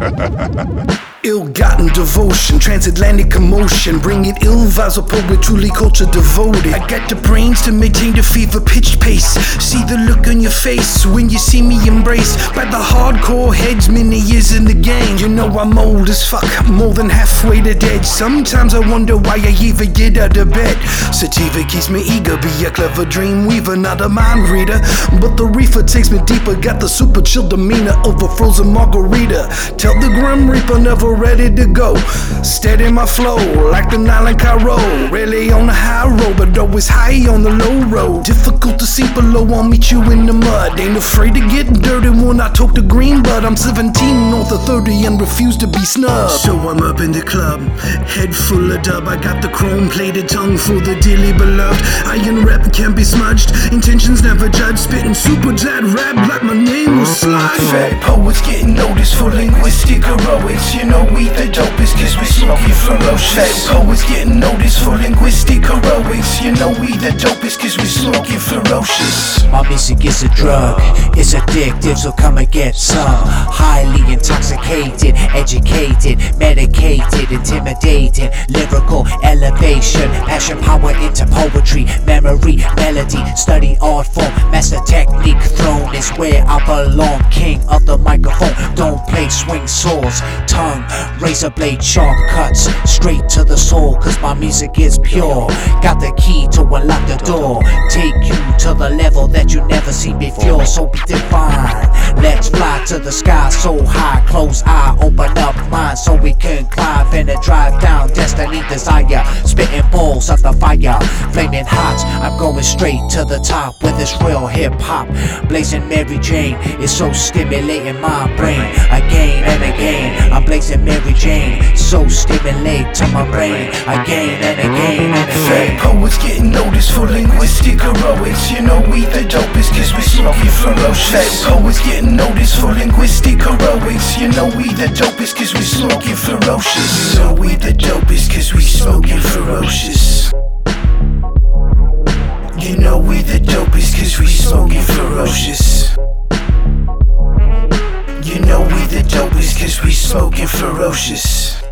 Ill-gotten devotion, transatlantic commotion, bringing ill vibes of poet, truly culture devoted. I got the brains to maintain the fever pitched pace. See the look on your face when you see me embraced by the hardcore heads, many years in the game. You know I'm old as fuck, more than halfway to dead. Sometimes I wonder why I even get out of bed. Sativa keeps me eager, be a clever dream weaver, not a mind reader. But the reefer takes me deeper, got the super chill demeanor of a frozen margarita. Tell the grim reaper never ready to go. Steady my flow, like the Nile and Cairo. Really on the high road, but always high on the low road. Difficult to see below, I'll meet you in the mud. Ain't afraid to get dirty when I talk to green, but I'm 17 north of 30 and refuse to be snubbed. So I'm up in the club, head full of dub. I got the chrome plated tongue for the dearly beloved. Iron rep can't be smudged, intentions never judged. Spitting super jet rap like my name was Slide. Fat poets getting noticed for linguistic heroics. You know we the dopest cause we smoking ferocious. Poets getting noticed for linguistic heroics. You know we the dopest cause we smoking ferocious. My music is a drug, it's addictive, so come and get some. Highly intoxicated, educated, medicated, intimidating, lyrical elevation, passion, power into poetry, memory, melody, study art form, master technique, throne is where I belong. King of the microphone, don't play swing swords, tongue, razor blade, sharp cuts, straight to the soul, cause my music is pure. Got the key to unlock the door, take you to the level that you never seen before, so be divine. Let's fly to the sky. So high, close eye, open up mind so we can climb and drive down destiny desire. Spitting balls of the fire, flaming hot. I'm going straight to the top with this real hip hop. Blazing Mary Jane is so stimulating my brain again and again. I'm blazing Mary Jane, so stimulate to my brain again and again and again. poets getting noticed for linguistic heroics. You know we the dopest cause we smoky ferocious. Fat poets getting noticed for linguistic heroics. You know we the dopest cause we smoking ferocious. You know we the dopest cause we smoking ferocious. You know we the dopest cause we smoking ferocious. You know we the dopest cause we smoking ferocious.